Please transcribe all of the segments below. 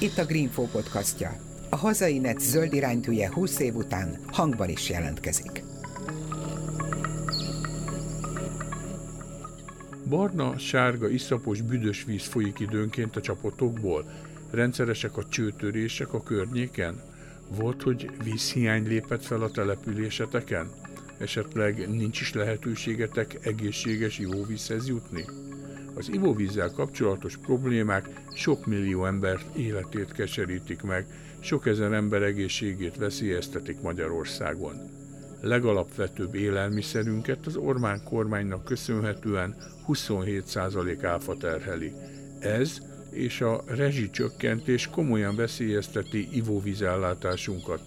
Itt a Greenfo podcastja. A hazai net zöld iránytűje 20 év után hangban is jelentkezik. Barna, sárga, iszapos, büdös víz folyik időnként a csapotokból. Rendszeresek a csőtörések a környéken? Volt, hogy vízhiány lépett fel a településeteken? Esetleg nincs is lehetőségetek egészséges ivóvízhez jutni? Az ivóvízzel kapcsolatos problémák sok millió ember életét keserítik meg, sok ezer ember egészségét veszélyeztetik Magyarországon. Legalapvetőbb élelmiszerünket az Orbán kormánynak köszönhetően 27% áfa terheli. Ez és a rezsicsökkentés komolyan veszélyezteti ivóvízellátásunkat.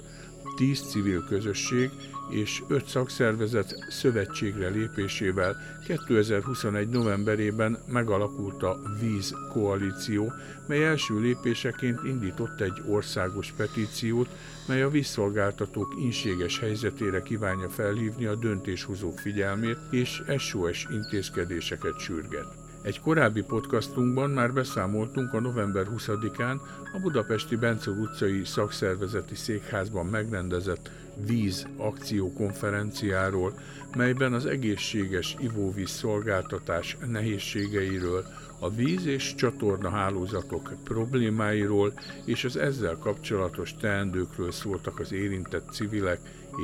10 civil közösség és 5 szakszervezet szövetségre lépésével 2021. novemberében megalakult a Víz Koalíció, mely első lépéseként indított egy országos petíciót, mely a vízszolgáltatók inséges helyzetére kívánja felhívni a döntéshozók figyelmét és SOS intézkedéseket sürget. Egy korábbi podcastunkban már beszámoltunk a november 20-án a budapesti Bence utcai szakszervezeti székházban megrendezett víz akciókonferenciáról, melyben az egészséges ivóvíz szolgáltatás nehézségeiről, a víz és csatorna hálózatok problémáiról és az ezzel kapcsolatos teendőkről szóltak az érintett civilek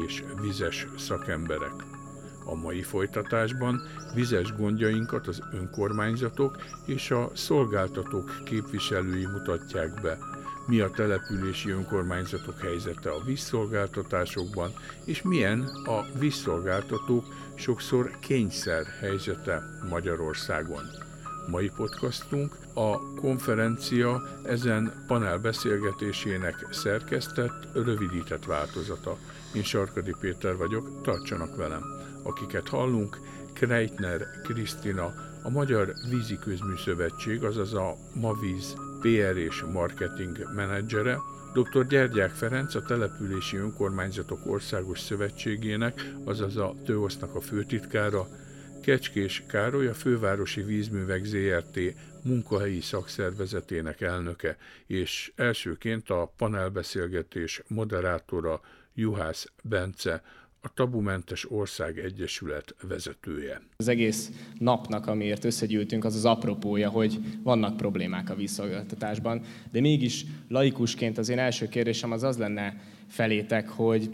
és vizes szakemberek. A mai folytatásban vizes gondjainkat az önkormányzatok és a szolgáltatók képviselői mutatják be, mi a települési önkormányzatok helyzete a vízszolgáltatásokban, és milyen a vízszolgáltatók sokszor kényszer helyzete Magyarországon. Mai podcastunk a konferencia ezen panel beszélgetésének szerkesztett, rövidített változata. Én Sarkadi Péter vagyok, tartsanak velem! akiket hallunk, Kreitner Krisztina, a Magyar Vízi Közműszövetség, azaz a Mavíz PR és marketing menedzsere, dr. Gyergyák Ferenc, a Települési Önkormányzatok Országos Szövetségének, azaz a TÖOSZ-nak a főtitkára, Kecskés Károly, a Fővárosi Vízművek ZRT munkahelyi szakszervezetének elnöke, és elsőként a panelbeszélgetés moderátora Juhász Bence, a Tabumentes Ország Egyesület vezetője. Az egész napnak, amiért összegyűltünk, az az apropója, hogy vannak problémák a vízszolgáltatásban, de mégis laikusként az én első kérdésem az az lenne felétek, hogy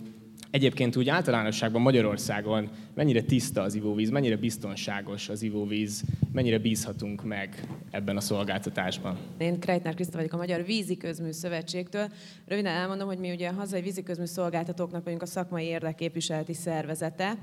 Egyébként úgy általánosságban Magyarországon mennyire tiszta az ivóvíz, mennyire biztonságos az ivóvíz, mennyire bízhatunk meg ebben a szolgáltatásban? Én Krejtner Kriszta vagyok a Magyar Vízi Közmű Szövetségtől. Röviden elmondom, hogy mi ugye a hazai vízi szolgáltatóknak vagyunk a szakmai érdekképviseleti szervezete,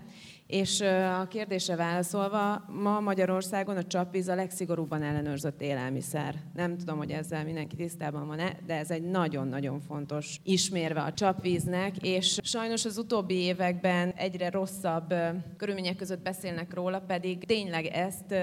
és a kérdésre válaszolva, ma Magyarországon a csapvíz a legszigorúbban ellenőrzött élelmiszer. Nem tudom, hogy ezzel mindenki tisztában van-e, de ez egy nagyon-nagyon fontos ismérve a csapvíznek, és sajnos az utóbbi években egyre rosszabb körülmények között beszélnek róla, pedig tényleg ezt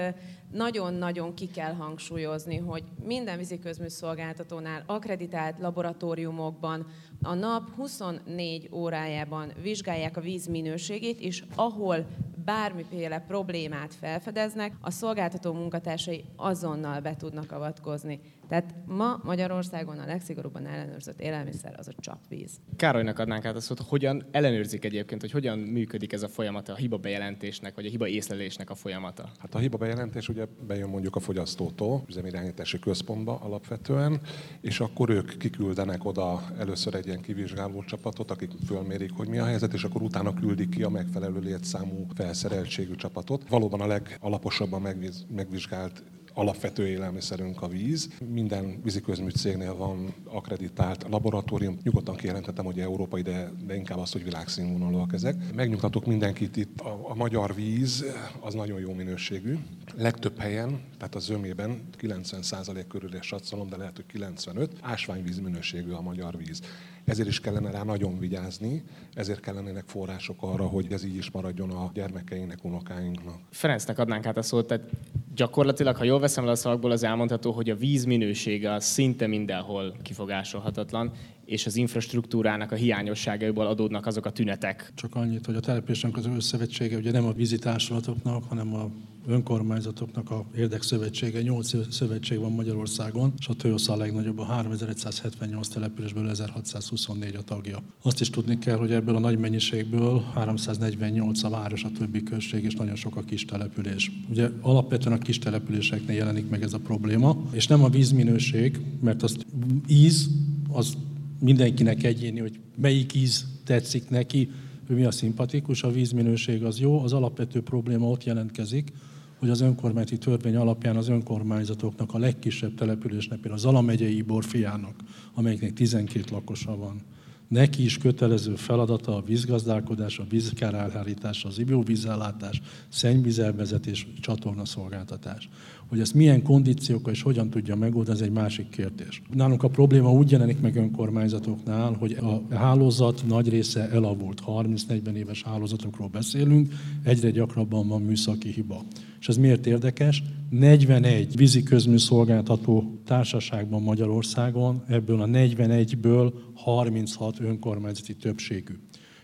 nagyon-nagyon ki kell hangsúlyozni, hogy minden víziközmű szolgáltatónál, akreditált laboratóriumokban a nap 24 órájában vizsgálják a víz minőségét, és ahol bármiféle problémát felfedeznek, a szolgáltató munkatársai azonnal be tudnak avatkozni. Tehát ma Magyarországon a legszigorúbban ellenőrzött élelmiszer az a csapvíz. Károlynak adnánk át a szót, hogyan ellenőrzik egyébként, hogy hogyan működik ez a folyamat, a hiba bejelentésnek, vagy a hiba észlelésnek a folyamata? Hát a hiba bejelentés ugye bejön mondjuk a fogyasztótól, üzemirányítási központba alapvetően, és akkor ők kiküldenek oda először egy ilyen kivizsgáló csapatot, akik fölmérik, hogy mi a helyzet, és akkor utána küldik ki a megfelelő létszámú felszereltségű csapatot. Valóban a legalaposabban megvizsgált alapvető élelmiszerünk a víz. Minden víziközmű cégnél van akreditált laboratórium. Nyugodtan kijelentettem, hogy európai, de, de inkább az, hogy világszínvonalúak ezek. Megnyugtatok mindenkit itt, a, a magyar víz az nagyon jó minőségű. Legtöbb helyen, tehát a zömében 90% körül és satszolom, de lehet, hogy 95, ásványvíz minőségű a magyar víz. Ezért is kellene rá nagyon vigyázni, ezért kellenének források arra, hogy ez így is maradjon a gyermekeinek, unokáinknak. Ferencnek adnánk át a szót, tehát gyakorlatilag, ha jól veszem le a szavakból, az elmondható, hogy a víz minősége az szinte mindenhol kifogásolhatatlan, és az infrastruktúrának a hiányosságaiból adódnak azok a tünetek. Csak annyit, hogy a településen az összövetsége ugye nem a vizitársulatoknak, hanem a önkormányzatoknak a érdekszövetsége, nyolc szövetség van Magyarországon, és a Toyosa a legnagyobb, a 3178 településből 1624 a tagja. Azt is tudni kell, hogy ebből a nagy mennyiségből 348 a város, a többi község, és nagyon sok a kis település. Ugye alapvetően a kis településeknél jelenik meg ez a probléma, és nem a vízminőség, mert azt íz, az mindenkinek egyéni, hogy melyik íz tetszik neki, ő mi a szimpatikus, a vízminőség az jó, az alapvető probléma ott jelentkezik, hogy az önkormányzati törvény alapján az önkormányzatoknak a legkisebb településnek, például az Alamegyei Borfiának, amelyiknek 12 lakosa van, neki is kötelező feladata a vízgazdálkodás, a vízkár elhárítás, az ivóvízellátás, szennyvízelvezetés, csatornaszolgáltatás. Hogy ezt milyen kondíciókkal és hogyan tudja megoldani, ez egy másik kérdés. Nálunk a probléma úgy jelenik meg önkormányzatoknál, hogy a hálózat nagy része elavult. 30-40 éves hálózatokról beszélünk, egyre gyakrabban van műszaki hiba. És ez miért érdekes? 41 vízi közműszolgáltató társaságban Magyarországon, ebből a 41-ből 36 önkormányzati többségű.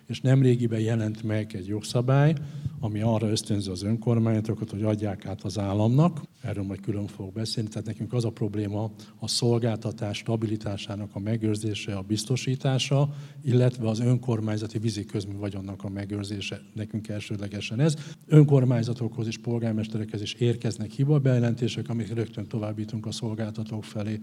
És nemrégiben jelent meg egy jogszabály, ami arra ösztönzi az önkormányzatokat, hogy adják át az államnak. Erről majd külön fogok beszélni. Tehát nekünk az a probléma a szolgáltatás stabilitásának a megőrzése, a biztosítása, illetve az önkormányzati vízi közmű vagyonnak a megőrzése. Nekünk elsődlegesen ez. Önkormányzatokhoz és polgármesterekhez is érkeznek hibabejelentések, amit rögtön továbbítunk a szolgáltatók felé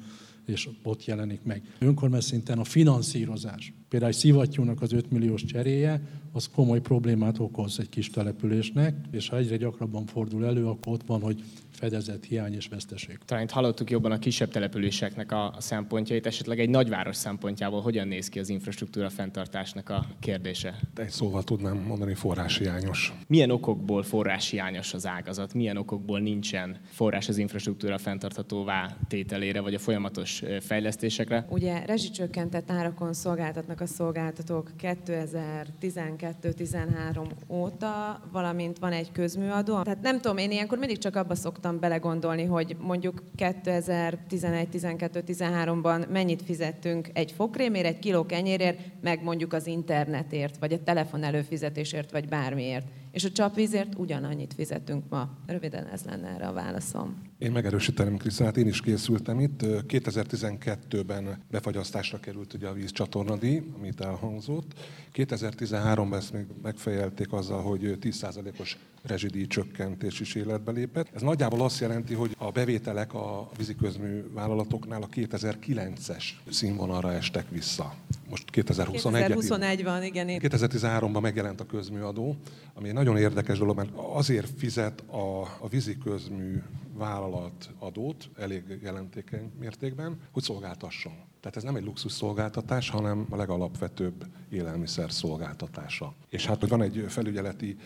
és ott jelenik meg. Önkormányzat szinten a finanszírozás, például egy szivattyúnak az 5 milliós cseréje, az komoly problémát okoz egy kis településnek, és ha egyre gyakrabban fordul elő, akkor ott van, hogy fedezett hiány és veszteség. Talán itt hallottuk jobban a kisebb településeknek a, a szempontjait, esetleg egy nagyváros szempontjából hogyan néz ki az infrastruktúra fenntartásnak a kérdése? Egy szóval tudnám mondani, forráshiányos. Milyen okokból forráshiányos az ágazat? Milyen okokból nincsen forrás az infrastruktúra fenntarthatóvá tételére, vagy a folyamatos fejlesztésekre? Ugye rezsicsökkentett árakon szolgáltatnak a szolgáltatók 2012-13 óta, valamint van egy közműadó. Tehát nem tudom, én ilyenkor mindig csak abba szoktam belegondolni, hogy mondjuk 2011-12-13-ban mennyit fizettünk egy fokrémért, egy kiló kenyérért, meg mondjuk az internetért, vagy a telefon előfizetésért, vagy bármiért. És a csapvízért ugyanannyit fizetünk ma. Röviden ez lenne erre a válaszom. Én megerősíteném, Krisztinát, én is készültem itt. 2012-ben befagyasztásra került ugye a vízcsatornadíj, amit elhangzott. 2013-ban ezt még megfejelték azzal, hogy 10%-os rezsidíj csökkentés is életbe lépett. Ez nagyjából azt jelenti, hogy a bevételek a víziközmű vállalatoknál a 2009-es színvonalra estek vissza. Most 2021 2021 van, igen. 2013-ban megjelent a közműadó, ami egy nagyon érdekes dolog, mert azért fizet a, a víziközmű vállalat adót elég jelentékeny mértékben, hogy szolgáltasson. Tehát ez nem egy luxus szolgáltatás, hanem a legalapvetőbb élelmiszer szolgáltatása. És hát, hogy van egy felügyeleti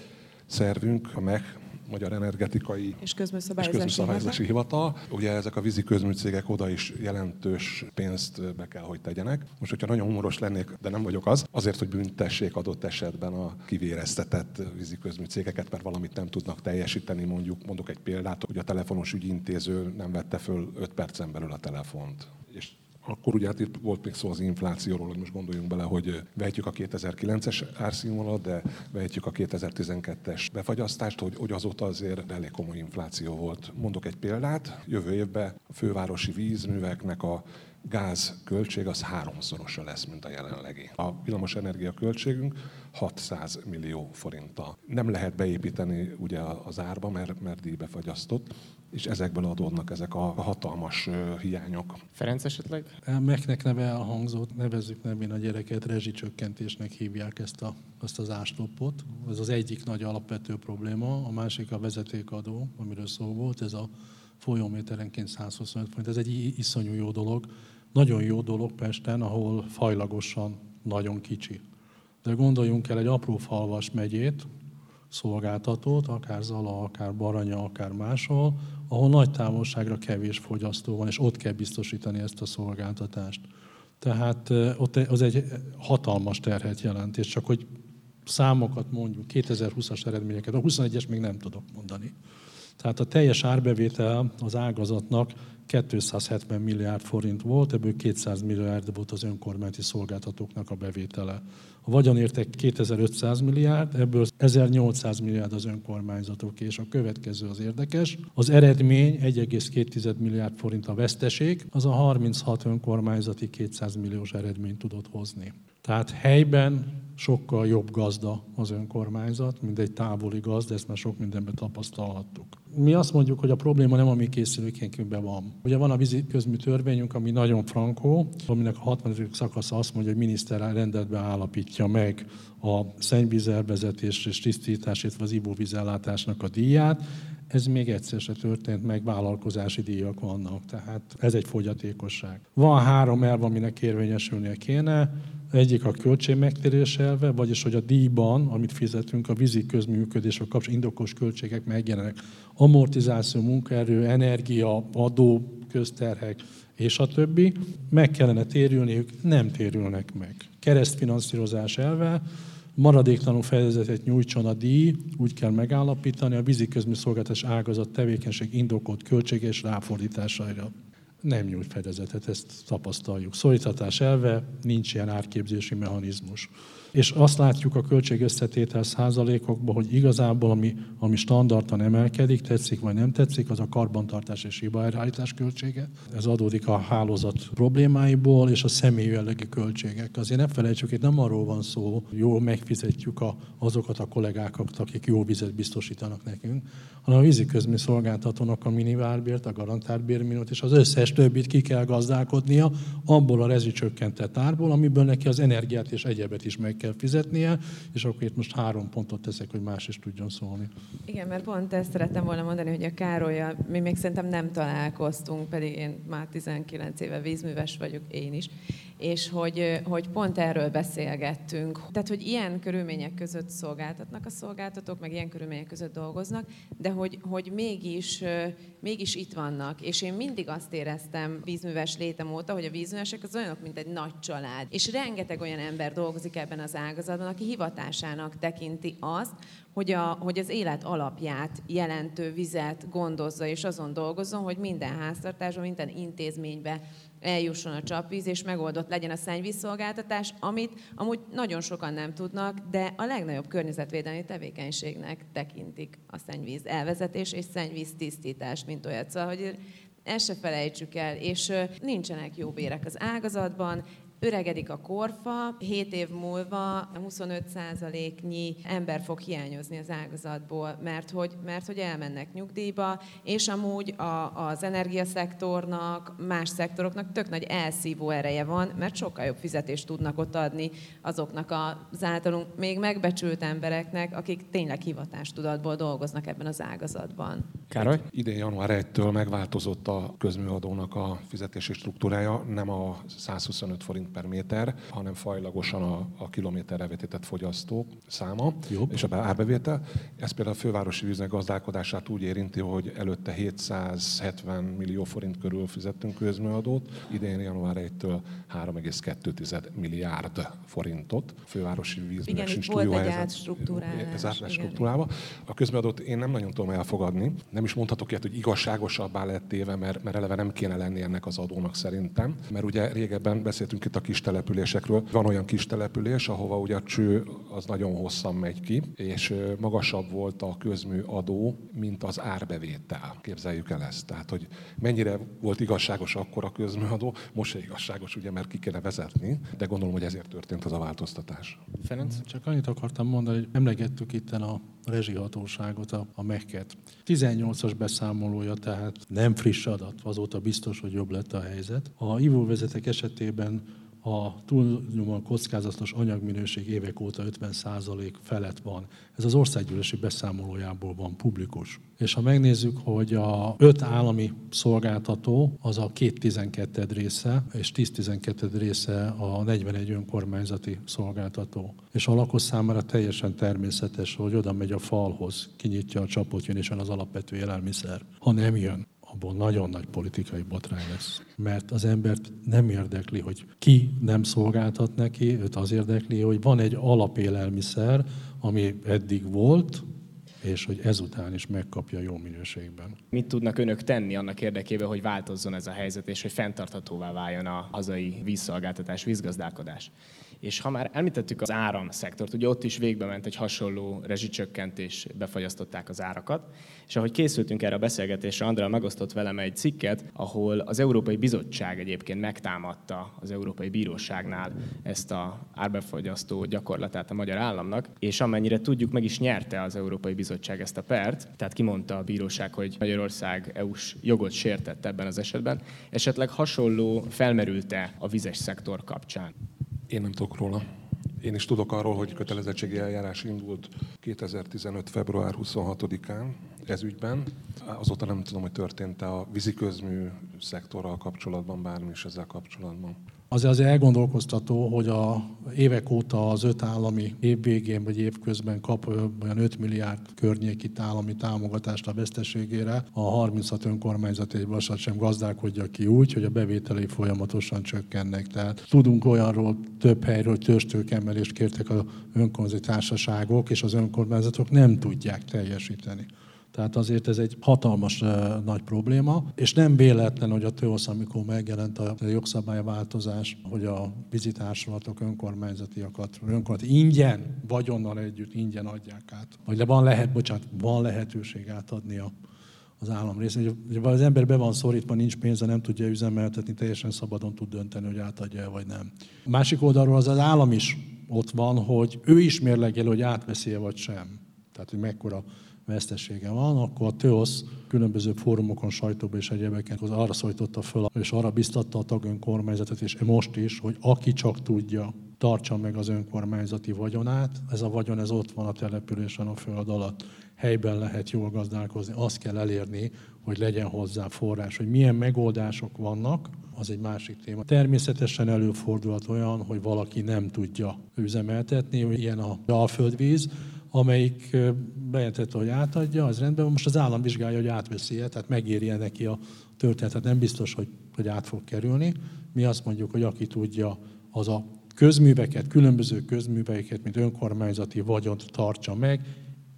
szervünk, a MEH, Magyar Energetikai és Közműszabályozási, és Közműszabályozási Hivatal. Ugye ezek a vízi közműcégek oda is jelentős pénzt be kell, hogy tegyenek. Most, hogyha nagyon humoros lennék, de nem vagyok az, azért, hogy büntessék adott esetben a kivéreztetett vízi közműcégeket, mert valamit nem tudnak teljesíteni, mondjuk, mondok egy példát, hogy a telefonos ügyintéző nem vette föl 5 percen belül a telefont. És akkor ugye hát itt volt még szó az inflációról, hogy most gondoljunk bele, hogy vehetjük a 2009-es árszínvonalat, de vehetjük a 2012-es befagyasztást, hogy, hogy azóta azért elég komoly infláció volt. Mondok egy példát, jövő évben a fővárosi vízműveknek a gáz költség az háromszorosa lesz, mint a jelenlegi. A villamos energia költségünk 600 millió forinttal. Nem lehet beépíteni ugye az árba, mert, mert díjbe fagyasztott, és ezekből adódnak ezek a hatalmas hiányok. Ferenc esetleg? Meknek neve elhangzott, nevezzük nevén a gyereket, rezsicsökkentésnek hívják ezt, a, azt az ástoppot. Ez az egyik nagy alapvető probléma, a másik a vezetékadó, amiről szó volt, ez a folyóméterenként 125 forint. Ez egy iszonyú jó dolog. Nagyon jó dolog Pesten, ahol fajlagosan nagyon kicsi. De gondoljunk el egy apró falvas megyét, szolgáltatót, akár Zala, akár Baranya, akár máshol, ahol nagy távolságra kevés fogyasztó van, és ott kell biztosítani ezt a szolgáltatást. Tehát ott az egy hatalmas terhet jelent, és csak hogy számokat mondjuk, 2020-as eredményeket, a 21-es még nem tudok mondani. Tehát a teljes árbevétel az ágazatnak 270 milliárd forint volt, ebből 200 milliárd volt az önkormányzati szolgáltatóknak a bevétele. A vagyonérték 2500 milliárd, ebből 1800 milliárd az önkormányzatok, és a következő az érdekes. Az eredmény 1,2 milliárd forint a veszteség, az a 36 önkormányzati 200 milliós eredményt tudott hozni. Tehát helyben sokkal jobb gazda az önkormányzat, mint egy távoli gazda, ezt már sok mindenben tapasztalhattuk. Mi azt mondjuk, hogy a probléma nem a mi készülőkénkünkben van. Ugye van a vízi közmű törvényünk, ami nagyon frankó, aminek a 60. szakasza azt mondja, hogy miniszter rendeletbe állapítja meg a szennyvízelvezetés és tisztítás, illetve az ivóvízellátásnak a díját. Ez még egyszer se történt meg, vállalkozási díjak vannak, tehát ez egy fogyatékosság. Van három elv, aminek érvényesülnie kéne. Egyik a költség megtérés elve, vagyis hogy a díjban, amit fizetünk, a vízi a kapcsolatban indokos költségek megjelennek. Amortizáció, munkaerő, energia, adó, közterhek, és a többi. Meg kellene térülniük, nem térülnek meg. Keresztfinanszírozás elve, maradéktalanul fedezetet nyújtson a díj, úgy kell megállapítani a vízi közműszolgáltatás ágazat tevékenység indokolt költséges ráfordításaira nem nyújt fedezetet, ezt tapasztaljuk. Szólítatás elve, nincs ilyen árképzési mechanizmus. És azt látjuk a költség összetétel százalékokban, hogy igazából ami, ami standardan emelkedik, tetszik vagy nem tetszik, az a karbantartás és hibaelhárítás költsége. Ez adódik a hálózat problémáiból és a személy jellegű költségek. Azért ne felejtsük, itt nem arról van szó, jól megfizetjük a, azokat a kollégákat, akik jó vizet biztosítanak nekünk, hanem a vízi közmű szolgáltatónak a minimálbért, a garantált bérminót és az összes többit ki kell gazdálkodnia abból a rezsicsökkentett árból, amiből neki az energiát és egyebet is meg kell fizetnie, és akkor itt most három pontot teszek, hogy más is tudjon szólni. Igen, mert pont ezt szerettem volna mondani, hogy a Károlyja, mi még szerintem nem találkoztunk, pedig én már 19 éve vízműves vagyok, én is, és hogy, hogy pont erről beszélgettünk. Tehát, hogy ilyen körülmények között szolgáltatnak a szolgáltatók, meg ilyen körülmények között dolgoznak, de hogy, hogy mégis, mégis itt vannak. És én mindig azt éreztem vízműves létem óta, hogy a vízművesek az olyanok, mint egy nagy család. És rengeteg olyan ember dolgozik ebben az ágazatban, aki hivatásának tekinti azt, hogy, a, hogy az élet alapját jelentő vizet gondozza, és azon dolgozzon, hogy minden háztartásban, minden intézménybe eljusson a csapvíz, és megoldott legyen a szennyvízszolgáltatás, amit amúgy nagyon sokan nem tudnak, de a legnagyobb környezetvédelmi tevékenységnek tekintik a szennyvíz elvezetés és szennyvíz tisztítás, mint olyat. Szóval, hogy ezt se felejtsük el, és nincsenek jó bérek az ágazatban, öregedik a korfa, 7 év múlva 25%-nyi ember fog hiányozni az ágazatból, mert hogy, mert hogy elmennek nyugdíjba, és amúgy a, az energiaszektornak, más szektoroknak tök nagy elszívó ereje van, mert sokkal jobb fizetést tudnak ott adni azoknak az általunk még megbecsült embereknek, akik tényleg hivatástudatból dolgoznak ebben az ágazatban. Károly? Idén január 1-től megváltozott a közműadónak a fizetési struktúrája, nem a 125 forint per méter, hanem fajlagosan a, a kilométerre vetített fogyasztók száma Jobb. és a árbevétel. Ez például a fővárosi víznek gazdálkodását úgy érinti, hogy előtte 770 millió forint körül fizettünk közműadót, idén január 1-től 3,2 milliárd forintot. A fővárosi víznek Igen, sincs túl jó helyzet. Ez átstruktúrába. A közműadót én nem nagyon tudom elfogadni. Nem is mondhatok ilyet, hogy igazságosabbá lett téve, mert, mert eleve nem kéne lenni ennek az adónak szerintem. Mert ugye régebben beszéltünk itt a kis településekről. Van olyan kis település, ahova ugye a cső az nagyon hosszan megy ki, és magasabb volt a közmű adó, mint az árbevétel. Képzeljük el ezt. Tehát, hogy mennyire volt igazságos akkor a közműadó, most se igazságos, ugye, mert ki kéne vezetni, de gondolom, hogy ezért történt az a változtatás. Ferenc? Csak annyit akartam mondani, hogy emlegettük itt a rezsihatóságot, a, a MEK-et. 18-as beszámolója, tehát nem friss adat, azóta biztos, hogy jobb lett a helyzet. A ivóvezetek esetében a túlnyomóan kockázatos anyagminőség évek óta 50% felett van. Ez az országgyűlési beszámolójából van publikus. És ha megnézzük, hogy a öt állami szolgáltató az a két 12 része, és 10-12 része a 41 önkormányzati szolgáltató. És a lakos számára teljesen természetes, hogy oda megy a falhoz, kinyitja a csapot, jön és az alapvető élelmiszer. Ha nem jön, abból nagyon nagy politikai botrány lesz. Mert az embert nem érdekli, hogy ki nem szolgáltat neki, őt az érdekli, hogy van egy alapélelmiszer, ami eddig volt, és hogy ezután is megkapja jó minőségben. Mit tudnak önök tenni annak érdekében, hogy változzon ez a helyzet, és hogy fenntarthatóvá váljon a hazai vízszolgáltatás, vízgazdálkodás? És ha már említettük az áramszektort, ugye ott is végbe ment egy hasonló rezsicsökkentés, befagyasztották az árakat, és ahogy készültünk erre a beszélgetésre, Andrea megosztott velem egy cikket, ahol az Európai Bizottság egyébként megtámadta az Európai Bíróságnál ezt a árbefogyasztó gyakorlatát a magyar államnak, és amennyire tudjuk, meg is nyerte az Európai Bizottság ezt a pert, tehát kimondta a bíróság, hogy Magyarország EU-s jogot sértett ebben az esetben. Esetleg hasonló felmerült-e a vizes szektor kapcsán? Én nem tudok róla. Én is tudok arról, hogy kötelezettségi eljárás indult 2015. február 26-án ez ügyben. Azóta nem tudom, hogy történt-e a víziközmű szektorral kapcsolatban bármi is ezzel kapcsolatban. Azért azért elgondolkoztató, hogy a évek óta az öt állami év végén vagy év közben kap olyan 5 milliárd környéki állami támogatást a veszteségére, a 36 önkormányzat egy vasat sem gazdálkodja ki úgy, hogy a bevételei folyamatosan csökkennek. Tehát tudunk olyanról több helyről, hogy törstőkemelést kértek a önkormányzati társaságok, és az önkormányzatok nem tudják teljesíteni. Tehát azért ez egy hatalmas nagy probléma, és nem véletlen, hogy a TÖOSZ, amikor megjelent a jogszabályváltozás, hogy a vizitársulatok önkormányzatiakat, önkormányzati ingyen, vagyonnal együtt ingyen adják át. Vagy van lehet, bocsánat, van lehetőség átadni a az állam részén. Hogy az ember be van szorítva, nincs pénze, nem tudja üzemeltetni, teljesen szabadon tud dönteni, hogy átadja vagy nem. A másik oldalról az az állam is ott van, hogy ő is mérlegel, hogy átveszi vagy sem. Tehát, hogy mekkora vesztesége van, akkor a TÖOSZ különböző fórumokon, sajtóban és egyébként arra szólította föl, és arra biztatta a tagönkormányzatot, és most is, hogy aki csak tudja, tartsa meg az önkormányzati vagyonát. Ez a vagyon, ez ott van a településen a föld alatt. Helyben lehet jól gazdálkozni. Azt kell elérni, hogy legyen hozzá forrás. Hogy milyen megoldások vannak, az egy másik téma. Természetesen előfordulhat olyan, hogy valaki nem tudja üzemeltetni, ilyen a alföldvíz, amelyik bejelentette, hogy átadja, az rendben van. Most az állam vizsgálja, hogy átveszi -e, tehát megéri -e neki a történet. Tehát nem biztos, hogy, hogy át fog kerülni. Mi azt mondjuk, hogy aki tudja, az a közműveket, különböző közműveiket, mint önkormányzati vagyont tartsa meg,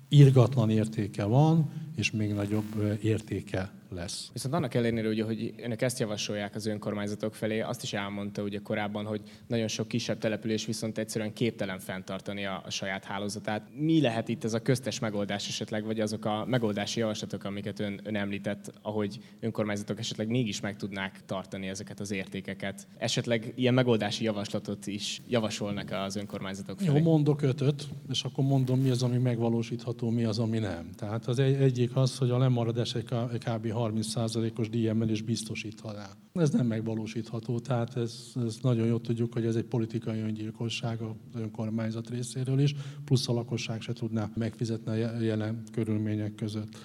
irgatlan értéke van, és még nagyobb értéke lesz. Viszont annak ellenére, ugye, hogy önök ezt javasolják az önkormányzatok felé, azt is elmondta ugye korábban, hogy nagyon sok kisebb település viszont egyszerűen képtelen fenntartani a, a saját hálózatát. Mi lehet itt ez a köztes megoldás esetleg, vagy azok a megoldási javaslatok, amiket ön, ön említett, ahogy önkormányzatok esetleg mégis meg tudnák tartani ezeket az értékeket? Esetleg ilyen megoldási javaslatot is javasolnak az önkormányzatok felé? Jó, mondok ötöt, és akkor mondom, mi az, ami megvalósítható, mi az, ami nem. Tehát az egy, egyik az, hogy a lemaradás egy kb. 30%-os díjemelés biztosíthatná. Ez nem megvalósítható, tehát ez, ez nagyon jól tudjuk, hogy ez egy politikai öngyilkosság az önkormányzat részéről is, plusz a lakosság se tudná megfizetni a jelen körülmények között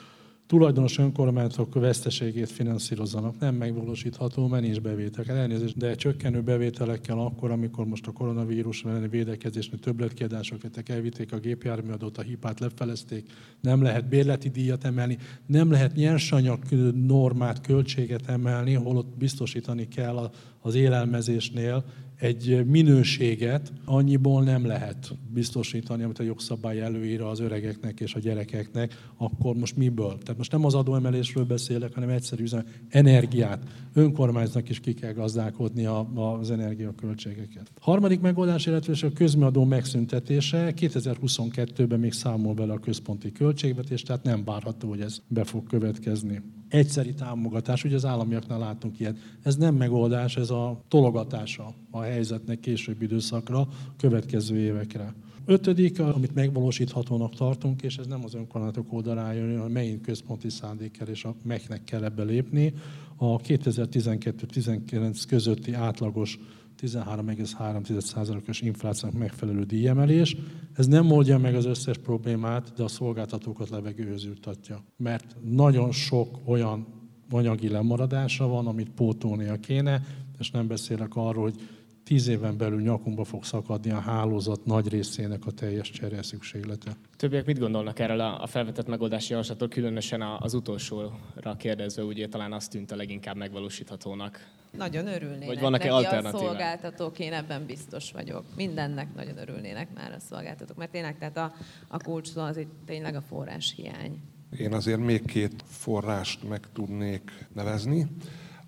tulajdonos önkormányzatok veszteségét finanszírozzanak. Nem megvalósítható, bevétel. Elnézést, de csökkenő bevételekkel akkor, amikor most a koronavírus elleni védekezésnél többletkiadások vettek, elvitték a gépjárműadót, a hipát lefelezték, nem lehet bérleti díjat emelni, nem lehet nyersanyag normát, költséget emelni, holott biztosítani kell az élelmezésnél egy minőséget annyiból nem lehet biztosítani, amit a jogszabály előír az öregeknek és a gyerekeknek, akkor most miből? Tehát most nem az adóemelésről beszélek, hanem egyszerű energiát. Önkormányzatnak is ki kell gazdálkodni az energiaköltségeket. Harmadik megoldás, illetve a közmiadó megszüntetése. 2022-ben még számol bele a központi költségvetés, tehát nem várható, hogy ez be fog következni egyszeri támogatás, ugye az államiaknál látunk ilyet. Ez nem megoldás, ez a tologatása a helyzetnek későbbi időszakra, következő évekre. Ötödik, amit megvalósíthatónak tartunk, és ez nem az önkormányzatok oldalára jön, hanem megint központi szándékkel és a meg kell ebbe lépni. A 2012-19 közötti átlagos 13,3%-os inflációnak megfelelő díjemelés. Ez nem oldja meg az összes problémát, de a szolgáltatókat levegőhöz jutatja. Mert nagyon sok olyan anyagi lemaradása van, amit pótolnia kéne, és nem beszélek arról, hogy tíz éven belül nyakunkba fog szakadni a hálózat nagy részének a teljes cseré szükséglete. Többiek mit gondolnak erről a felvetett megoldási javaslatról, különösen az utolsóra kérdezve, ugye talán azt tűnt a leginkább megvalósíthatónak. Nagyon örülnének Vagy vannak-e alternatívák? a szolgáltatók, én ebben biztos vagyok. Mindennek nagyon örülnének már a szolgáltatók, mert tényleg tehát a, a kulcs az itt tényleg a forrás hiány. Én azért még két forrást meg tudnék nevezni.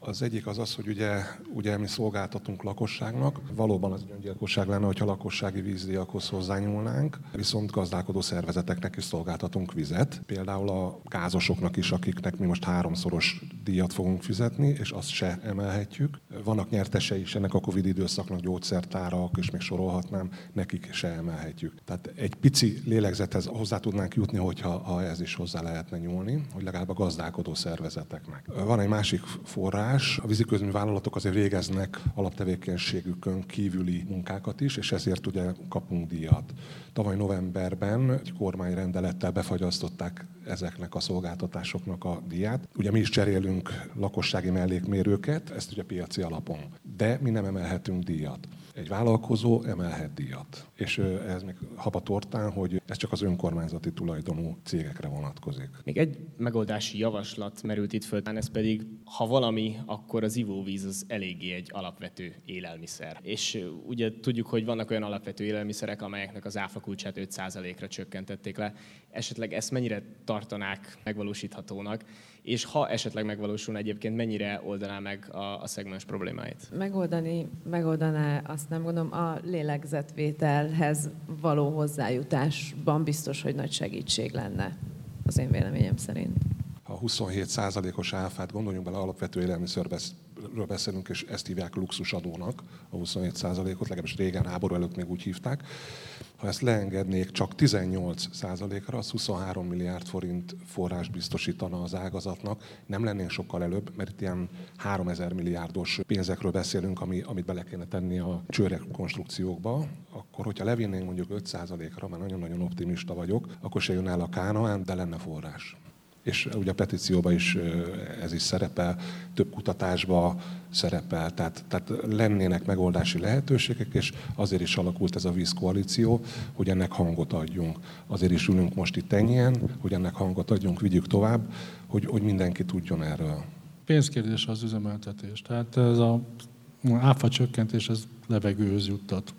Az egyik az az, hogy ugye, ugye mi szolgáltatunk lakosságnak. Valóban az öngyilkosság lenne, hogyha lakossági vízdíjakhoz hozzányúlnánk, viszont gazdálkodó szervezeteknek is szolgáltatunk vizet. Például a gázosoknak is, akiknek mi most háromszoros díjat fogunk fizetni, és azt se emelhetjük. Vannak nyertesei is ennek a Covid időszaknak gyógyszertárak, és még sorolhatnám, nekik se emelhetjük. Tehát egy pici lélegzethez hozzá tudnánk jutni, hogyha ha ez is hozzá lehetne nyúlni, hogy legalább a gazdálkodó szervezeteknek. Van egy másik forrás, más. A víziközmű vállalatok azért végeznek alaptevékenységükön kívüli munkákat is, és ezért ugye kapunk díjat. Tavaly novemberben egy kormányrendelettel befagyasztották ezeknek a szolgáltatásoknak a díját. Ugye mi is cserélünk lakossági mellékmérőket, ezt ugye piaci alapon, de mi nem emelhetünk díjat. Egy vállalkozó emelhet díjat. És ez még habatortán, hogy ez csak az önkormányzati tulajdonú cégekre vonatkozik. Még egy megoldási javaslat merült itt föl, ez pedig, ha valami, akkor az ivóvíz az eléggé egy alapvető élelmiszer. És ugye tudjuk, hogy vannak olyan alapvető élelmiszerek, amelyeknek az áfa kulcsát 5%-ra csökkentették le. Esetleg ezt mennyire tartanák megvalósíthatónak, és ha esetleg megvalósulna egyébként, mennyire oldaná meg a, a szegmens problémáit? Megoldani, megoldaná, azt nem gondolom, a lélegzetvételhez való hozzájutásban biztos, hogy nagy segítség lenne, az én véleményem szerint. A 27%-os áfát, gondoljunk bele, alapvető élelmiszerről beszélünk, és ezt hívják luxusadónak, a 27%-ot, legalábbis régen, háború előtt még úgy hívták. Ha ezt leengednék csak 18%-ra, az 23 milliárd forint forrás biztosítana az ágazatnak. Nem lennénk sokkal előbb, mert itt ilyen 3000 milliárdos pénzekről beszélünk, ami, amit bele kéne tenni a csőrek konstrukciókba. Akkor, hogyha levinnénk mondjuk 5%-ra, mert nagyon-nagyon optimista vagyok, akkor se jön el a Kánaán, de lenne forrás és ugye a petícióban is ez is szerepel, több kutatásba szerepel, tehát, tehát lennének megoldási lehetőségek, és azért is alakult ez a vízkoalíció, hogy ennek hangot adjunk. Azért is ülünk most itt ennyien, hogy ennek hangot adjunk, vigyük tovább, hogy, hogy mindenki tudjon erről. Pénzkérdés az üzemeltetés. Tehát ez a áfa csökkentés, ez levegőhöz juttat.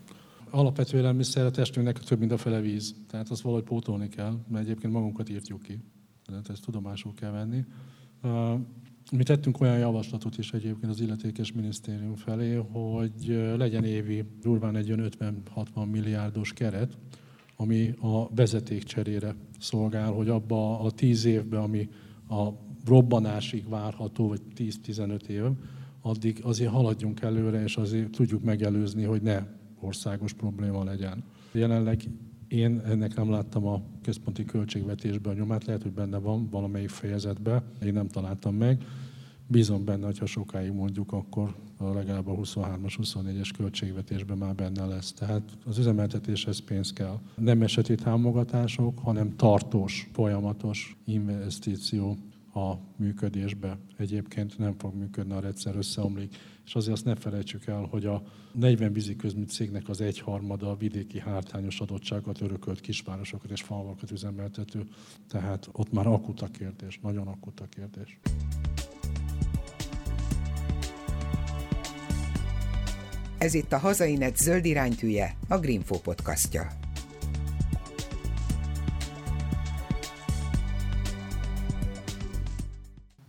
Alapvető élelmiszer a testünknek több, mint a fele víz. Tehát azt valahogy pótolni kell, mert egyébként magunkat írtjuk ki tehát ezt tudomásul kell venni. Mi tettünk olyan javaslatot is egyébként az illetékes minisztérium felé, hogy legyen évi durván egy 50-60 milliárdos keret, ami a vezeték cserére szolgál, hogy abba a 10 évben, ami a robbanásig várható, vagy 10-15 év, addig azért haladjunk előre, és azért tudjuk megelőzni, hogy ne országos probléma legyen. Jelenleg én ennek nem láttam a központi költségvetésben a nyomát, lehet, hogy benne van valamelyik fejezetben, én nem találtam meg. Bízom benne, hogy ha sokáig mondjuk, akkor legalább a 23-as, 24-es költségvetésben már benne lesz. Tehát az üzemeltetéshez pénz kell. Nem eseti támogatások, hanem tartós, folyamatos investíció a működésbe. Egyébként nem fog működni, a rendszer összeomlik. És azért azt ne felejtsük el, hogy a 40 víziközmű cégnek az egyharmada a vidéki hártányos adottságot örökölt kisvárosokat és falvakat üzemeltető. Tehát ott már akut a kérdés, nagyon akut a kérdés. Ez itt a Hazainet zöld iránytűje, a Greenfo podcastja.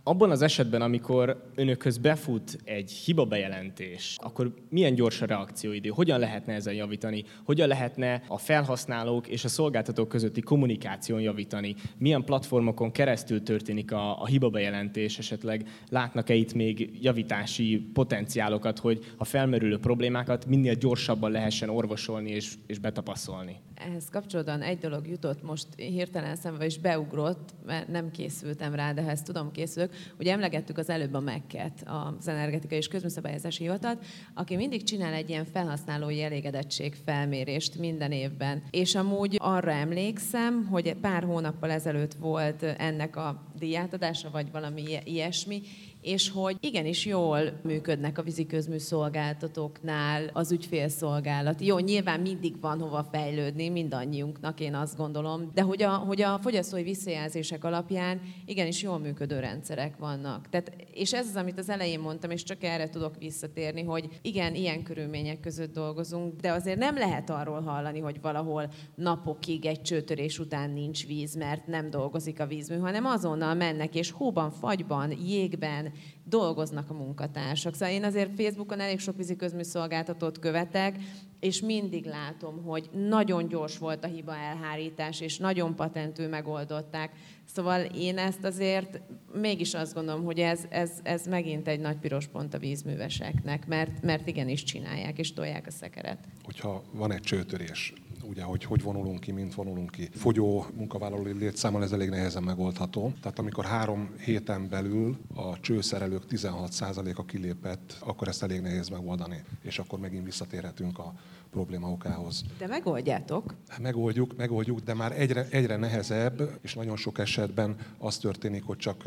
Abban az esetben, amikor önökhöz befut egy hiba bejelentés, akkor milyen gyors a reakcióidő? Hogyan lehetne ezen javítani? Hogyan lehetne a felhasználók és a szolgáltatók közötti kommunikáción javítani? Milyen platformokon keresztül történik a, a hiba bejelentés? Esetleg látnak-e itt még javítási potenciálokat, hogy a felmerülő problémákat minél gyorsabban lehessen orvosolni és, és betapaszolni? Ehhez kapcsolódóan egy dolog jutott most hirtelen szembe, és beugrott, mert nem készültem rá, de ha ezt tudom készülök. Ugye emlegettük az előbb a MEC-et, az Energetikai és Közműszabályozási Hivatat, aki mindig csinál egy ilyen felhasználói elégedettség felmérést minden évben. És amúgy arra emlékszem, hogy pár hónappal ezelőtt volt ennek a díjátadása, vagy valami ilyesmi, és hogy igenis jól működnek a víziközmű szolgáltatóknál az ügyfélszolgálat. Jó, nyilván mindig van hova fejlődni mindannyiunknak, én azt gondolom, de hogy a, hogy a fogyasztói visszajelzések alapján igenis jól működő rendszerek vannak. Tehát, és ez az, amit az elején mondtam, és csak erre tudok visszatérni, hogy igen, ilyen körülmények között dolgozunk, de azért nem lehet arról hallani, hogy valahol napokig egy csőtörés után nincs víz, mert nem dolgozik a vízmű, hanem azonnal mennek, és hóban, fagyban, jégben, dolgoznak a munkatársak. Szóval én azért Facebookon elég sok vízi közműszolgáltatót követek, és mindig látom, hogy nagyon gyors volt a hiba elhárítás, és nagyon patentül megoldották. Szóval én ezt azért mégis azt gondolom, hogy ez, ez, ez megint egy nagy piros pont a vízműveseknek, mert, mert igenis csinálják, és tolják a szekeret. Hogyha van egy csőtörés, ugye, hogy hogy vonulunk ki, mint vonulunk ki. Fogyó munkavállalói létszámmal ez elég nehezen megoldható. Tehát amikor három héten belül a csőszerelők 16%-a kilépett, akkor ezt elég nehéz megoldani. És akkor megint visszatérhetünk a probléma okához. De megoldjátok? Megoldjuk, megoldjuk, de már egyre, egyre nehezebb, és nagyon sok esetben az történik, hogy csak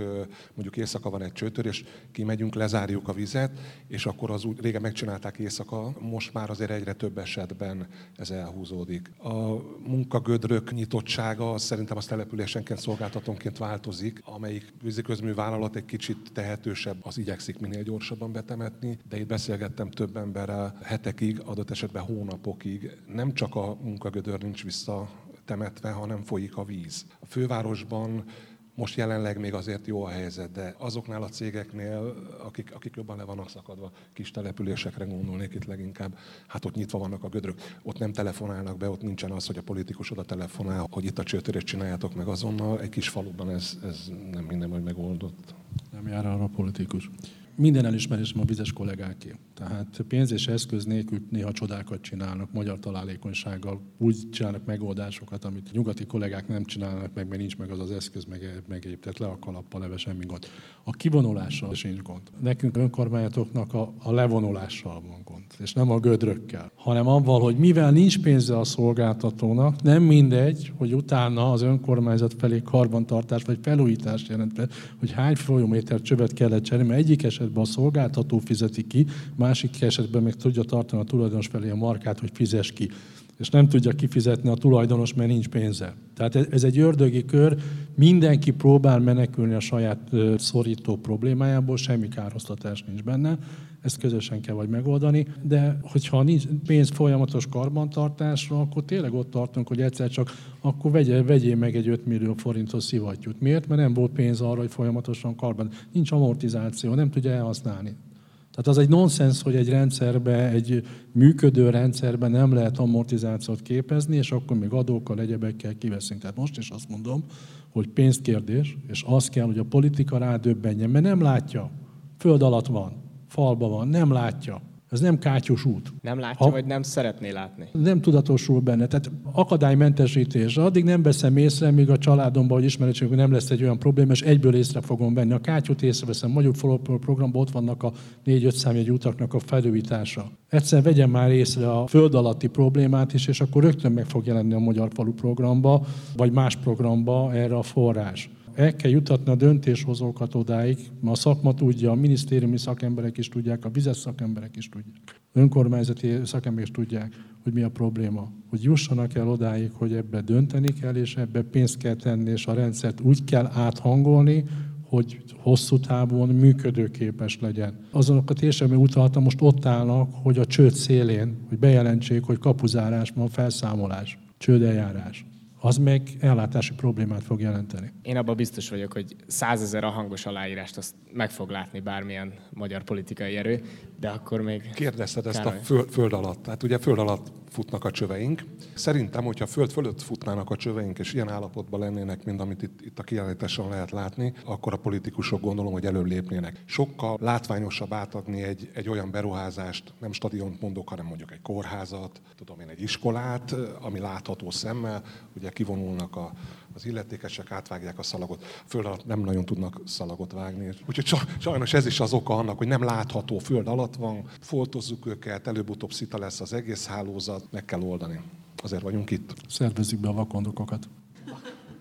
mondjuk éjszaka van egy csőtörés, kimegyünk, lezárjuk a vizet, és akkor az úgy, régen megcsinálták éjszaka, most már azért egyre több esetben ez elhúzódik. A munkagödrök nyitottsága az szerintem az településenként szolgáltatónként változik, amelyik víziközmű vállalat egy kicsit tehetősebb, az igyekszik minél gyorsabban betemetni, de itt beszélgettem több emberrel hetekig, adott esetben hónap hónapokig nem csak a munkagödör nincs visszatemetve, hanem folyik a víz. A fővárosban most jelenleg még azért jó a helyzet, de azoknál a cégeknél, akik, akik jobban le vannak szakadva, kis településekre gondolnék itt leginkább, hát ott nyitva vannak a gödrök, ott nem telefonálnak be, ott nincsen az, hogy a politikus oda telefonál, hogy itt a csőtörést csináljátok meg azonnal. Egy kis faluban ez, ez nem minden, hogy megoldott. Nem jár arra a politikus minden elismerésem a vizes kollégáké. Tehát pénz és eszköz nélkül néha csodákat csinálnak, magyar találékonysággal, úgy csinálnak megoldásokat, amit nyugati kollégák nem csinálnak meg, mert nincs meg az az eszköz, meg, meg épp, tehát le a kalappal, leve semmi gond. A kivonulással sincs gond. Nekünk önkormányzatoknak a, a levonulással van gond, és nem a gödrökkel, hanem avval, hogy mivel nincs pénze a szolgáltatónak, nem mindegy, hogy utána az önkormányzat felé karbantartás vagy felújítás jelentve, hogy hány folyóméter csövet kellett cserélni, mert egyik eset esetben a szolgáltató fizeti ki, másik esetben még tudja tartani a tulajdonos felé a markát, hogy fizes ki és nem tudja kifizetni a tulajdonos, mert nincs pénze. Tehát ez egy ördögi kör, mindenki próbál menekülni a saját szorító problémájából, semmi károsztatás nincs benne, ezt közösen kell vagy megoldani, de hogyha nincs pénz folyamatos karbantartásra, akkor tényleg ott tartunk, hogy egyszer csak akkor vegye, vegyél meg egy 5 millió forintos szivattyút. Miért? Mert nem volt pénz arra, hogy folyamatosan karban. Nincs amortizáció, nem tudja elhasználni. Tehát az egy nonsens, hogy egy rendszerbe, egy működő rendszerben nem lehet amortizációt képezni, és akkor még adókkal, egyebekkel kiveszünk. Tehát most is azt mondom, hogy pénzkérdés, és az kell, hogy a politika rádöbbenjen, mert nem látja. Föld alatt van, falba van, nem látja. Ez nem kátyus út. Nem látja, ha, vagy nem szeretné látni? Nem tudatosul benne. Tehát akadálymentesítés. Addig nem veszem észre, míg a családomban, hogy ismeretségünk nem lesz egy olyan probléma, és egyből észre fogom venni. A kátyút észreveszem. Magyar Follow programban ott vannak a 4-5 számjegy utaknak a felújítása. Egyszer vegyem már észre a föld alatti problémát is, és akkor rögtön meg fog jelenni a Magyar Falu programba, vagy más programba erre a forrás el kell jutatni a döntéshozókat odáig, mert a szakma tudja, a minisztériumi szakemberek is tudják, a vizes szakemberek is tudják, önkormányzati szakemberek is tudják, hogy mi a probléma. Hogy jussanak el odáig, hogy ebbe dönteni kell, és ebbe pénzt kell tenni, és a rendszert úgy kell áthangolni, hogy hosszú távon működőképes legyen. Azonok a térségben utaltam, most ott állnak, hogy a csőd szélén, hogy bejelentsék, hogy kapuzárás van, felszámolás, csődeljárás az meg ellátási problémát fog jelenteni. Én abban biztos vagyok, hogy százezer a hangos aláírást azt meg fog látni bármilyen magyar politikai erő, de akkor még... Kérdezted ezt a föld, föld alatt. Tehát ugye föld alatt futnak a csöveink. Szerintem, hogyha föld fölött futnának a csöveink, és ilyen állapotban lennének, mint amit itt, itt a kiállításon lehet látni, akkor a politikusok gondolom, hogy előbb lépnének. Sokkal látványosabb átadni egy, egy olyan beruházást, nem stadiont mondok, hanem mondjuk egy kórházat, tudom én, egy iskolát, ami látható szemmel, ugye kivonulnak a, az illetékesek, átvágják a szalagot. Föld alatt nem nagyon tudnak szalagot vágni. Úgyhogy sajnos ez is az oka annak, hogy nem látható föld alatt van, foltozzuk őket, előbb-utóbb szita lesz az egész hálózat, meg kell oldani. Azért vagyunk itt. Szervezzük be a vakondokokat.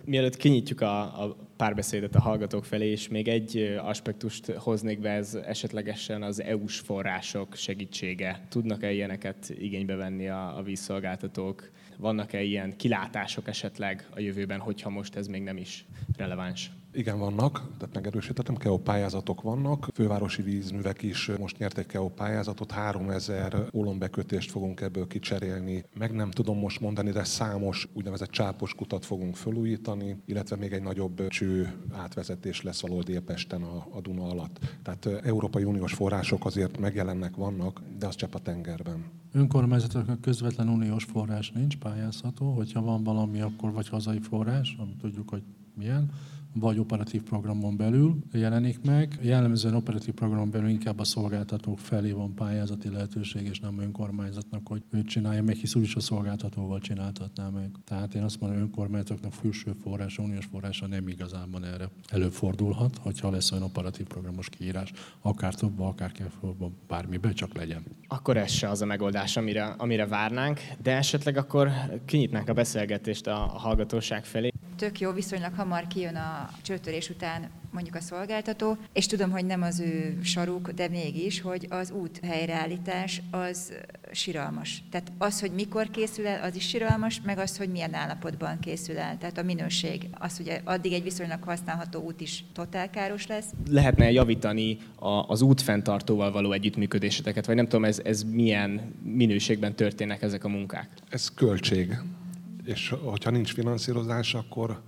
Mielőtt kinyitjuk a, a párbeszédet a hallgatók felé, és még egy aspektust hoznék be, ez esetlegesen az EU-s források segítsége. Tudnak-e ilyeneket igénybe venni a, a vízszolgáltatók? Vannak-e ilyen kilátások esetleg a jövőben, hogyha most ez még nem is releváns? Igen, vannak, tehát megerősítettem, KEO pályázatok vannak. Fővárosi vízművek is most nyertek KEO pályázatot, 3000 ólombekötést fogunk ebből kicserélni. Meg nem tudom most mondani, de számos úgynevezett csápos kutat fogunk felújítani, illetve még egy nagyobb cső átvezetés lesz valahol Délpesten a, a Duna alatt. Tehát Európai Uniós források azért megjelennek, vannak, de az csepp a tengerben. Önkormányzatoknak közvetlen uniós forrás nincs pályázható, hogyha van valami, akkor vagy hazai forrás, amit tudjuk, hogy milyen, vagy operatív programon belül jelenik meg. Jellemzően operatív programon belül inkább a szolgáltatók felé van pályázati lehetőség, és nem önkormányzatnak, hogy ő csinálja meg, hisz úgyis a szolgáltatóval csináltatná meg. Tehát én azt mondom, önkormányzatoknak felső forrása, uniós forrása nem igazán erre előfordulhat, hogyha lesz olyan operatív programos kiírás, akár több, akár kevesebb, bármibe csak legyen. Akkor ez se az a megoldás, amire, amire várnánk, de esetleg akkor kinyitnánk a beszélgetést a, a hallgatóság felé tök jó, viszonylag hamar kijön a csőtörés után mondjuk a szolgáltató, és tudom, hogy nem az ő saruk, de mégis, hogy az út helyreállítás az siralmas. Tehát az, hogy mikor készül el, az is siralmas, meg az, hogy milyen állapotban készül el. Tehát a minőség, az, hogy addig egy viszonylag használható út is totálkáros lesz. Lehetne javítani a, az útfenntartóval való együttműködéseteket, vagy nem tudom, ez, ez milyen minőségben történnek ezek a munkák? Ez költség és hogyha nincs finanszírozás, akkor,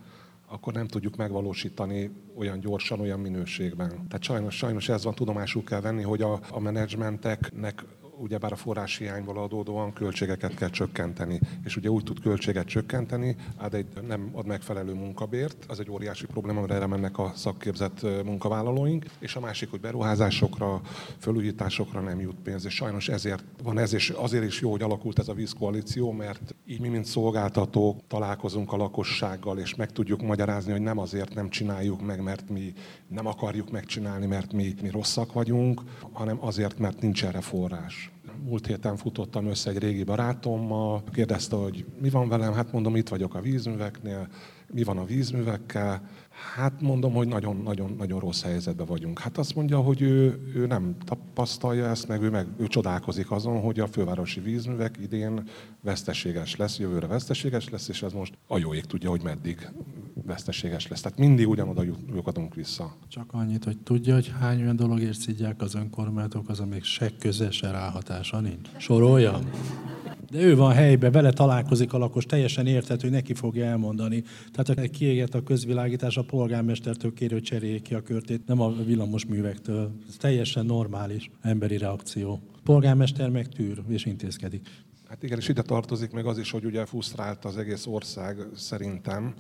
akkor nem tudjuk megvalósítani olyan gyorsan, olyan minőségben. Tehát sajnos, sajnos ez van, tudomásul kell venni, hogy a, a menedzsmenteknek ugyebár a forrás hiányból adódóan költségeket kell csökkenteni. És ugye úgy tud költséget csökkenteni, hát egy nem ad megfelelő munkabért, az egy óriási probléma, erre mennek a szakképzett munkavállalóink, és a másik, hogy beruházásokra, fölújításokra nem jut pénz, és sajnos ezért van ez, és azért is jó, hogy alakult ez a vízkoalíció, mert így mi, mint szolgáltatók találkozunk a lakossággal, és meg tudjuk magyarázni, hogy nem azért nem csináljuk meg, mert mi nem akarjuk megcsinálni, mert mi, mi rosszak vagyunk, hanem azért, mert nincs erre forrás múlt héten futottam össze egy régi barátommal, kérdezte, hogy mi van velem, hát mondom, itt vagyok a vízműveknél, mi van a vízművekkel, Hát mondom, hogy nagyon-nagyon-nagyon rossz helyzetben vagyunk. Hát azt mondja, hogy ő, ő nem tapasztalja ezt, meg ő, meg ő csodálkozik azon, hogy a fővárosi vízművek idén veszteséges lesz, jövőre veszteséges lesz, és ez most a jó ég tudja, hogy meddig veszteséges lesz. Tehát mindig ugyanoda lyukadunk vissza. Csak annyit, hogy tudja, hogy hány olyan dologért szidják az önkormányzatok, az, amíg se köze, se ráhatása nincs. Soroljam? De ő van helyben, vele találkozik a lakos, teljesen érthető, hogy neki fogja elmondani. Tehát ha kiégett a közvilágítás, a polgármestertől kér, hogy cseréljék ki a körtét, nem a villamos művektől. Ez teljesen normális emberi reakció. A polgármester meg tűr és intézkedik. Hát igen, és ide tartozik meg az is, hogy ugye frusztrált az egész ország szerintem,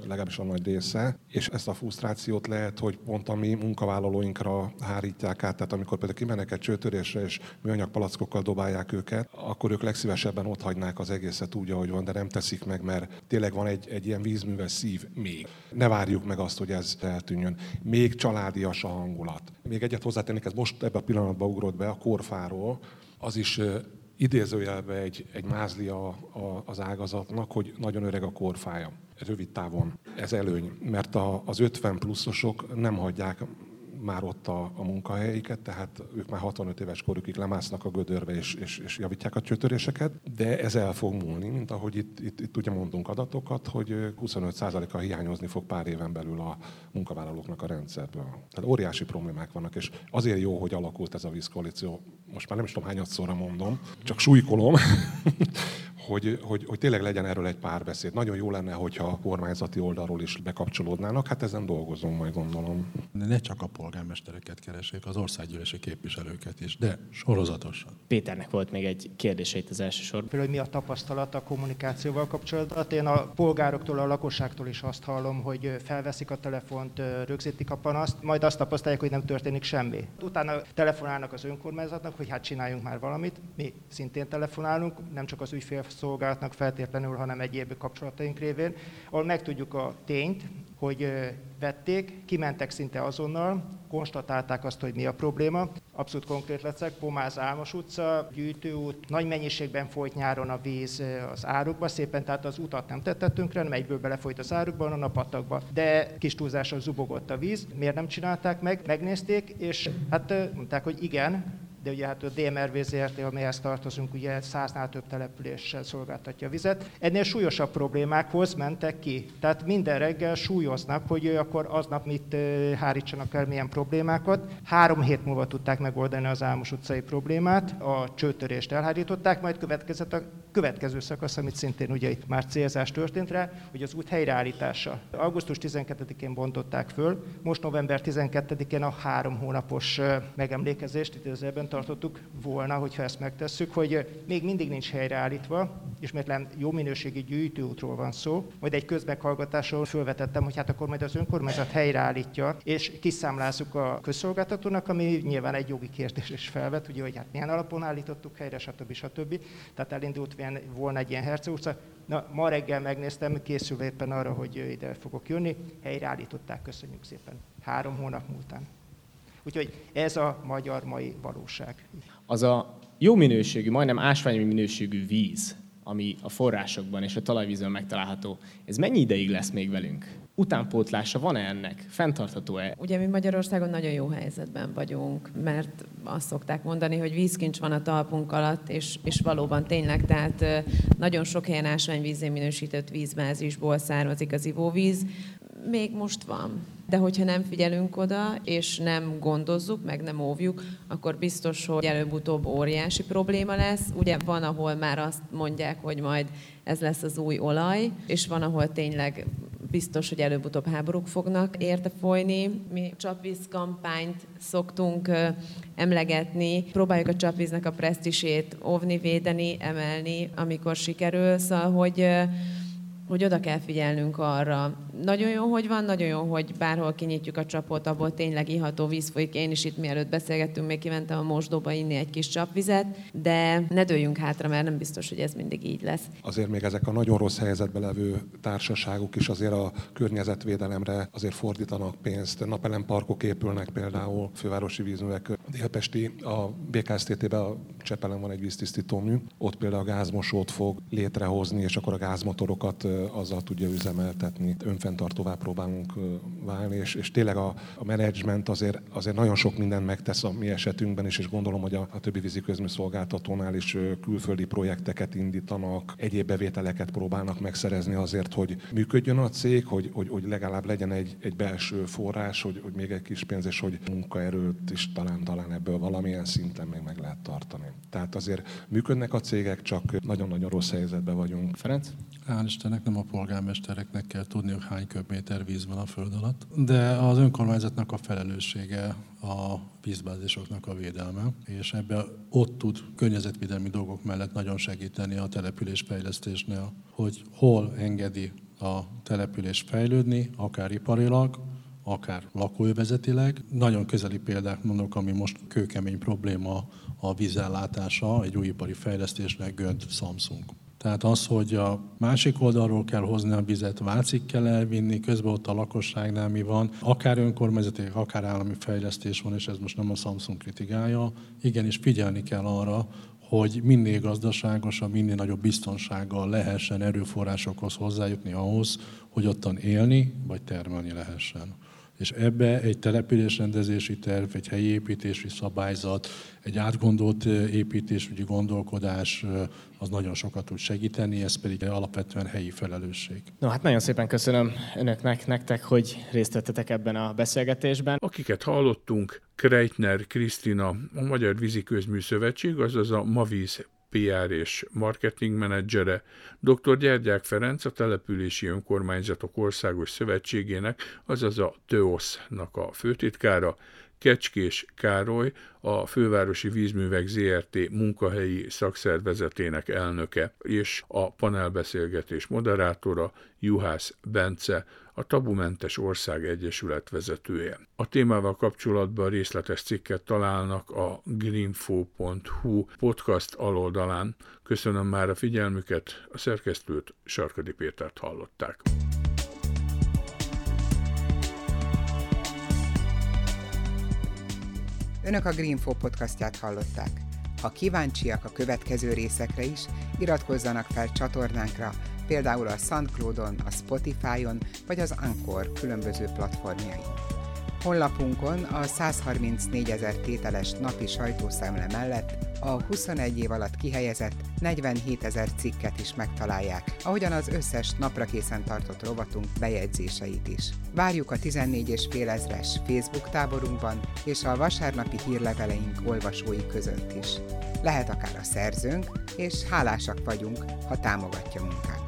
legalábbis a nagy része, és ezt a frusztrációt lehet, hogy pont a mi munkavállalóinkra hárítják át, tehát amikor például kimennek egy csőtörésre, és műanyag palackokkal dobálják őket, akkor ők legszívesebben ott hagynák az egészet úgy, ahogy van, de nem teszik meg, mert tényleg van egy, egy ilyen vízműves szív még. Ne várjuk meg azt, hogy ez eltűnjön. Még családias a hangulat. Még egyet hozzátennék, ez most ebben a pillanatban ugrott be a korfáról, az is idézőjelbe egy, egy mázlia az ágazatnak, hogy nagyon öreg a korfája rövid távon ez előny, mert a, az 50 pluszosok nem hagyják már ott a, a munkahelyeiket, tehát ők már 65 éves korukig lemásznak a gödörbe és, és, és javítják a csötöréseket, de ez el fog múlni, mint ahogy itt, itt, itt ugye mondunk adatokat, hogy 25%-a hiányozni fog pár éven belül a munkavállalóknak a rendszerből. Tehát óriási problémák vannak, és azért jó, hogy alakult ez a vízkoalíció. Most már nem is tudom hányadszorra mondom, csak súlykolom, hogy, hogy, hogy tényleg legyen erről egy párbeszéd. Nagyon jó lenne, hogyha a kormányzati oldalról is bekapcsolódnának, hát ezen dolgozunk majd gondolom. Ne csak a polgármestereket keresik, az országgyűlési képviselőket is, de sorozatosan. Péternek volt még egy kérdése itt az első sor. Például, hogy mi a tapasztalat a kommunikációval kapcsolatban? Hát én a polgároktól, a lakosságtól is azt hallom, hogy felveszik a telefont, rögzítik a panaszt, majd azt tapasztalják, hogy nem történik semmi. Utána telefonálnak az önkormányzatnak, hogy hát csináljunk már valamit. Mi szintén telefonálunk, nem csak az ügyfél szolgálatnak feltétlenül, hanem egyéb kapcsolataink révén, ahol megtudjuk a tényt, hogy vették, kimentek szinte azonnal, konstatálták azt, hogy mi a probléma. Abszolút konkrét leszek, Pomáz Álmos utca, gyűjtőút, nagy mennyiségben folyt nyáron a víz az árukba, szépen, tehát az utat nem tettettünk rá, egyből belefolyt az árukban, a patakba. De kis túlzással zubogott a víz, miért nem csinálták meg, megnézték, és hát mondták, hogy igen, de ugye hát a DMRV ZRT, amihez tartozunk, ugye száznál több településsel szolgáltatja a vizet. Ennél súlyosabb problémákhoz mentek ki. Tehát minden reggel súlyoznak, hogy akkor aznap mit hárítsanak el, milyen problémákat. Három hét múlva tudták megoldani az Álmos utcai problémát, a csőtörést elhárították, majd következett a következő szakasz, amit szintén ugye itt már célzás történt rá, hogy az út helyreállítása. Augusztus 12-én bontották föl, most november 12-én a három hónapos megemlékezést időzőben tartottuk volna, hogyha ezt megtesszük, hogy még mindig nincs helyreállítva, ismétlen jó minőségi gyűjtőútról van szó, majd egy közmeghallgatáson felvetettem, hogy hát akkor majd az önkormányzat helyreállítja, és kiszámlázzuk a közszolgáltatónak, ami nyilván egy jogi kérdés is felvet, ugye, hogy hát milyen alapon állítottuk helyre, stb. stb. Tehát elindult volna egy ilyen Herce utca. Na, ma reggel megnéztem, készülve éppen arra, hogy ide fogok jönni, helyreállították, köszönjük szépen, három hónap múltán. Úgyhogy ez a magyar mai valóság. Az a jó minőségű, majdnem ásványi minőségű víz, ami a forrásokban és a talajvízön megtalálható, ez mennyi ideig lesz még velünk? Utánpótlása van-e ennek? Fenntartható-e? Ugye mi Magyarországon nagyon jó helyzetben vagyunk, mert azt szokták mondani, hogy vízkincs van a talpunk alatt, és, és valóban tényleg, tehát nagyon sok helyen ásványvízén minősített vízbázisból származik az ivóvíz. Még most van de hogyha nem figyelünk oda, és nem gondozzuk, meg nem óvjuk, akkor biztos, hogy előbb-utóbb óriási probléma lesz. Ugye van, ahol már azt mondják, hogy majd ez lesz az új olaj, és van, ahol tényleg biztos, hogy előbb-utóbb háborúk fognak érte folyni. Mi csapvíz kampányt szoktunk emlegetni, próbáljuk a csapvíznek a presztisét óvni, védeni, emelni, amikor sikerül, szóval, hogy hogy oda kell figyelnünk arra. Nagyon jó, hogy van, nagyon jó, hogy bárhol kinyitjuk a csapot, abból tényleg iható víz folyik. Én is itt mielőtt beszélgettünk, még kimentem a mosdóba inni egy kis csapvizet, de ne dőljünk hátra, mert nem biztos, hogy ez mindig így lesz. Azért még ezek a nagyon rossz helyzetben levő társaságok is azért a környezetvédelemre azért fordítanak pénzt. Napelemparkok épülnek például, fővárosi vízművek. Délpesti, a BKSZT-ben a Csepelen van egy víztisztító mű, ott például a gázmosót fog létrehozni, és akkor a gázmotorokat azzal tudja üzemeltetni. Önfenntartóvá próbálunk válni, és, és tényleg a, a menedzsment azért, azért nagyon sok mindent megtesz a mi esetünkben is, és gondolom, hogy a, a többi vízi szolgáltatónál is külföldi projekteket indítanak, egyéb bevételeket próbálnak megszerezni azért, hogy működjön a cég, hogy, hogy, hogy legalább legyen egy, egy belső forrás, hogy, hogy még egy kis pénz, és hogy munkaerőt is talán, talán ebből valamilyen szinten még meg lehet tartani. Tehát azért működnek a cégek, csak nagyon-nagyon rossz helyzetben vagyunk. Ferenc? Hál' Istennek nem a polgármestereknek kell tudni, hogy hány köbméter víz van a föld alatt, de az önkormányzatnak a felelőssége a vízbázisoknak a védelme, és ebbe ott tud környezetvédelmi dolgok mellett nagyon segíteni a településfejlesztésnél, hogy hol engedi a település fejlődni, akár iparilag, akár lakóövezetileg. Nagyon közeli példák mondok, ami most kőkemény probléma a vízellátása egy újipari fejlesztésnek Gönt Samsung. Tehát az, hogy a másik oldalról kell hozni a vizet, Vácig kell elvinni, közben ott a lakosságnál mi van, akár önkormányzati, akár állami fejlesztés van, és ez most nem a Samsung kritikája, igenis figyelni kell arra, hogy minél gazdaságosabb, minél nagyobb biztonsággal lehessen erőforrásokhoz hozzájutni ahhoz, hogy ottan élni vagy termelni lehessen és ebbe egy településrendezési terv, egy helyi építési szabályzat, egy átgondolt építésügyi gondolkodás az nagyon sokat tud segíteni, ez pedig alapvetően helyi felelősség. No, hát nagyon szépen köszönöm önöknek, nektek, hogy részt vettetek ebben a beszélgetésben. Akiket hallottunk, Kreitner Krisztina, a Magyar Vízi Közmű Szövetség, azaz a Mavíz PR és marketing menedzsere, dr. Gyergyák Ferenc, a Települési Önkormányzatok Országos Szövetségének, azaz a TÖOSZ-nak a főtitkára, Kecskés Károly, a Fővárosi Vízművek ZRT munkahelyi szakszervezetének elnöke, és a panelbeszélgetés moderátora Juhász Bence, a Tabumentes Ország Egyesület vezetője. A témával kapcsolatban részletes cikket találnak a greenfo.hu podcast aloldalán. Köszönöm már a figyelmüket, a szerkesztőt Sarkadi Pétert hallották. Önök a Greenfo podcastját hallották. Ha kíváncsiak a következő részekre is, iratkozzanak fel csatornánkra, például a SoundCloud-on, a Spotify-on vagy az Anchor különböző platformjain. Honlapunkon a 134 ezer tételes napi sajtószemle mellett a 21 év alatt kihelyezett 47 ezer cikket is megtalálják, ahogyan az összes napra készen tartott rovatunk bejegyzéseit is. Várjuk a 14 és fél ezres Facebook táborunkban és a vasárnapi hírleveleink olvasói között is. Lehet akár a szerzőnk, és hálásak vagyunk, ha támogatja munkát.